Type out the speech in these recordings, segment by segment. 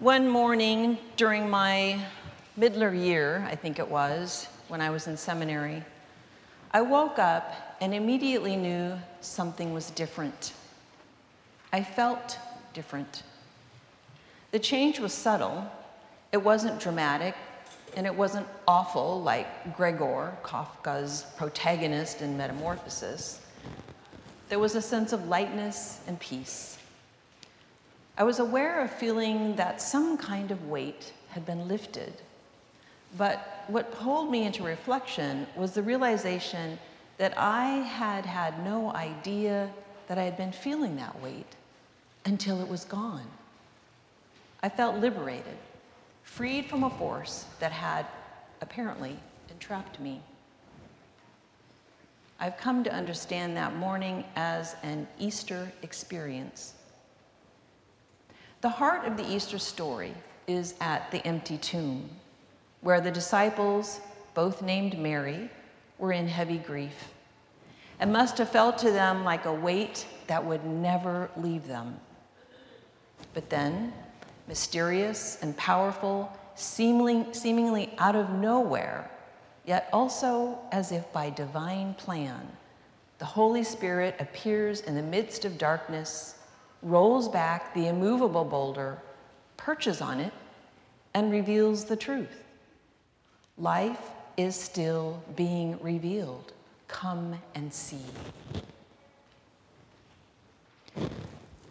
One morning during my middler year, I think it was, when I was in seminary, I woke up and immediately knew something was different. I felt different. The change was subtle, it wasn't dramatic, and it wasn't awful like Gregor, Kafka's protagonist in Metamorphosis. There was a sense of lightness and peace. I was aware of feeling that some kind of weight had been lifted. But what pulled me into reflection was the realization that I had had no idea that I had been feeling that weight until it was gone. I felt liberated, freed from a force that had apparently entrapped me. I've come to understand that morning as an Easter experience. The heart of the Easter story is at the empty tomb, where the disciples, both named Mary, were in heavy grief. It must have felt to them like a weight that would never leave them. But then, mysterious and powerful, seemingly, seemingly out of nowhere, yet also as if by divine plan, the Holy Spirit appears in the midst of darkness, rolls back the immovable boulder, perches on it, and reveals the truth. Life is still being revealed. Come and see.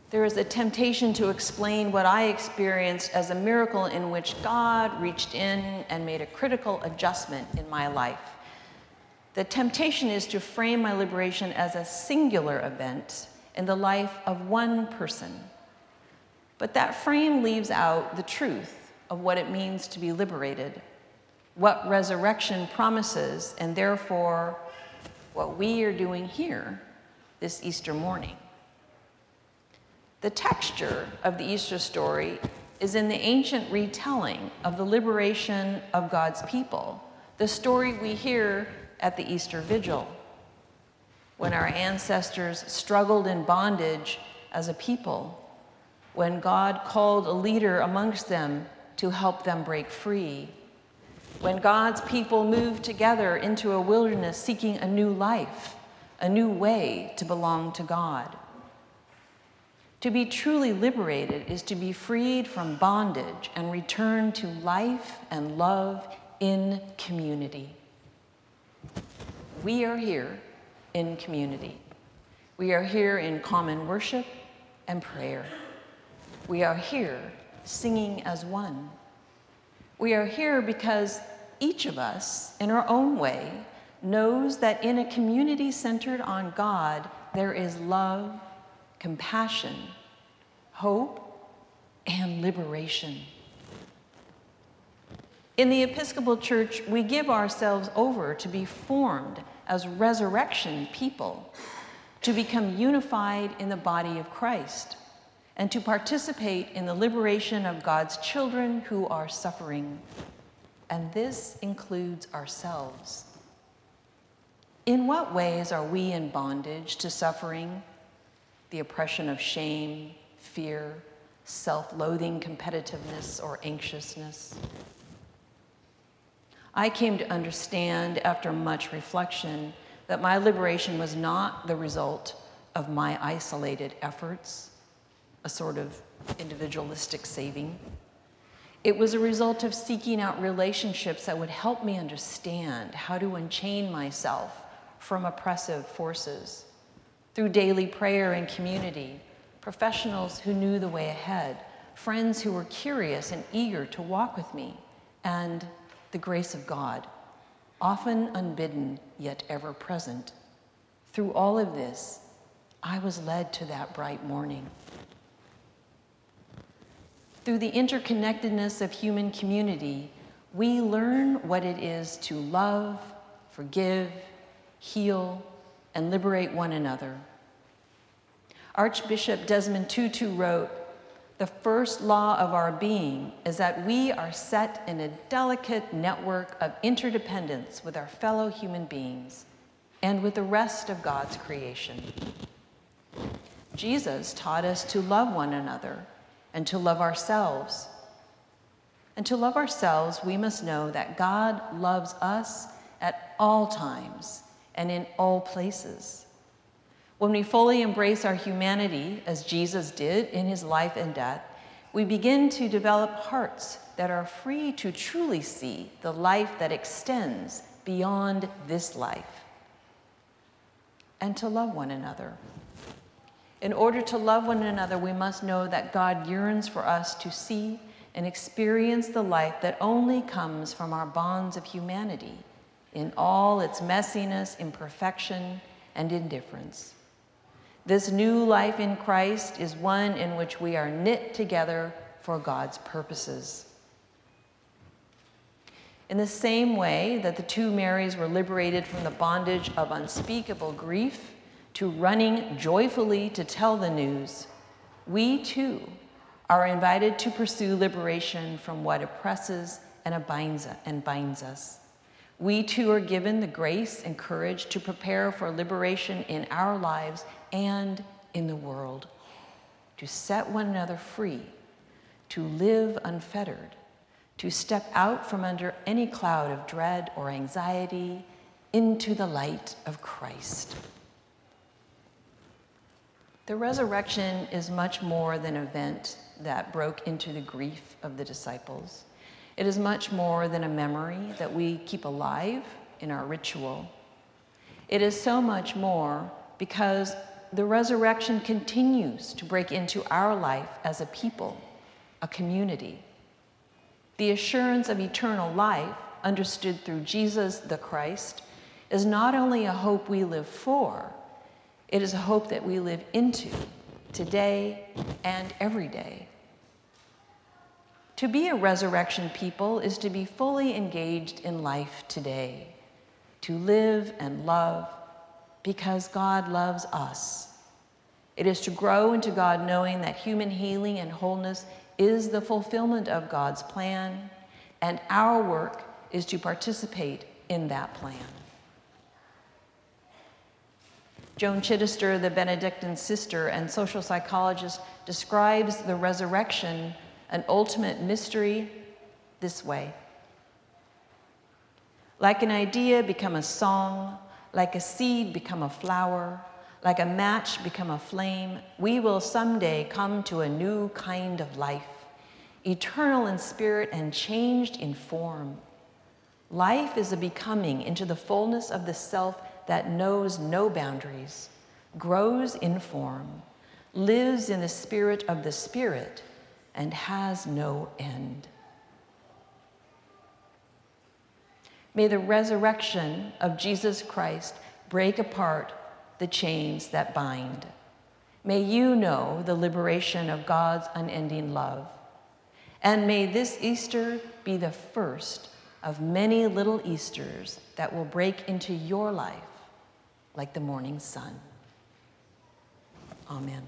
There is a temptation to explain what I experienced as a miracle in which God reached in and made a critical adjustment in my life. The temptation is to frame my liberation as a singular event in the life of one person. But that frame leaves out the truth of what it means to be liberated, what resurrection promises, and therefore what we are doing here this Easter morning. The texture of the Easter story is in the ancient retelling of the liberation of God's people, the story we hear at the Easter Vigil, when our ancestors struggled in bondage as a people, when God called a leader amongst them to help them break free, when God's people moved together into a wilderness seeking a new life, a new way to belong to God. To be truly liberated is to be freed from bondage and return to life and love in community. We are here in community. We are here in common worship and prayer. We are here singing as one. We are here because each of us, in our own way, knows that in a community centered on God, there is love compassion, hope, and liberation. In the Episcopal Church, we give ourselves over to be formed as resurrection people, to become unified in the body of Christ, and to participate in the liberation of God's children who are suffering. And this includes ourselves. In what ways are we in bondage to suffering the oppression of shame, fear, self loathing, competitiveness, or anxiousness. I came to understand after much reflection that my liberation was not the result of my isolated efforts, a sort of individualistic saving. It was a result of seeking out relationships that would help me understand how to unchain myself from oppressive forces through daily prayer and community, professionals who knew the way ahead, friends who were curious and eager to walk with me, and the grace of God, often unbidden yet ever present. Through all of this, I was led to that bright morning. Through the interconnectedness of human community, we learn what it is to love, forgive, heal, and liberate one another. Archbishop Desmond Tutu wrote, The first law of our being is that we are set in a delicate network of interdependence with our fellow human beings and with the rest of God's creation. Jesus taught us to love one another and to love ourselves, And to love ourselves, we must know that God loves us at all times and in all places. When we fully embrace our humanity, as Jesus did in his life and death, we begin to develop hearts that are free to truly see the life that extends beyond this life and to love one another. In order to love one another, we must know that God yearns for us to see and experience the life that only comes from our bonds of humanity in all its messiness, imperfection, and indifference. This new life in Christ is one in which we are knit together for God's purposes. In the same way that the two Marys were liberated from the bondage of unspeakable grief to running joyfully to tell the news, we too are invited to pursue liberation from what oppresses and binds, us. We too are given the grace and courage to prepare for liberation in our lives and in the world, to set one another free, to live unfettered to step out from under any cloud of dread or anxiety into the light of Christ. The resurrection is much more than an event that broke into the grief of the disciples. It is much more than a memory that we keep alive in our ritual. It is so much more because the resurrection continues to break into our life as a people, a community. The assurance of eternal life, understood through Jesus the Christ, is not only a hope we live for, it is a hope that we live into today and every day. To be a resurrection people is to be fully engaged in life today, to live and love because God loves us. It is to grow into God knowing that human healing and wholeness is the fulfillment of God's plan, and our work is to participate in that plan. Joan Chittister, the Benedictine sister and social psychologist, describes the resurrection, an ultimate mystery, this way Like an idea become a song, like a seed become a flower, like a match become a flame, we will someday come to a new kind of life, eternal in spirit and changed in form. Life is a becoming into the fullness of the self that knows no boundaries, grows in form, lives in the spirit of the Spirit, and has no end. May the resurrection of Jesus Christ break apart the chains that bind. May you know the liberation of God's unending love. And may this Easter be the first of many little Easters that will break into your life like the morning sun. Amen.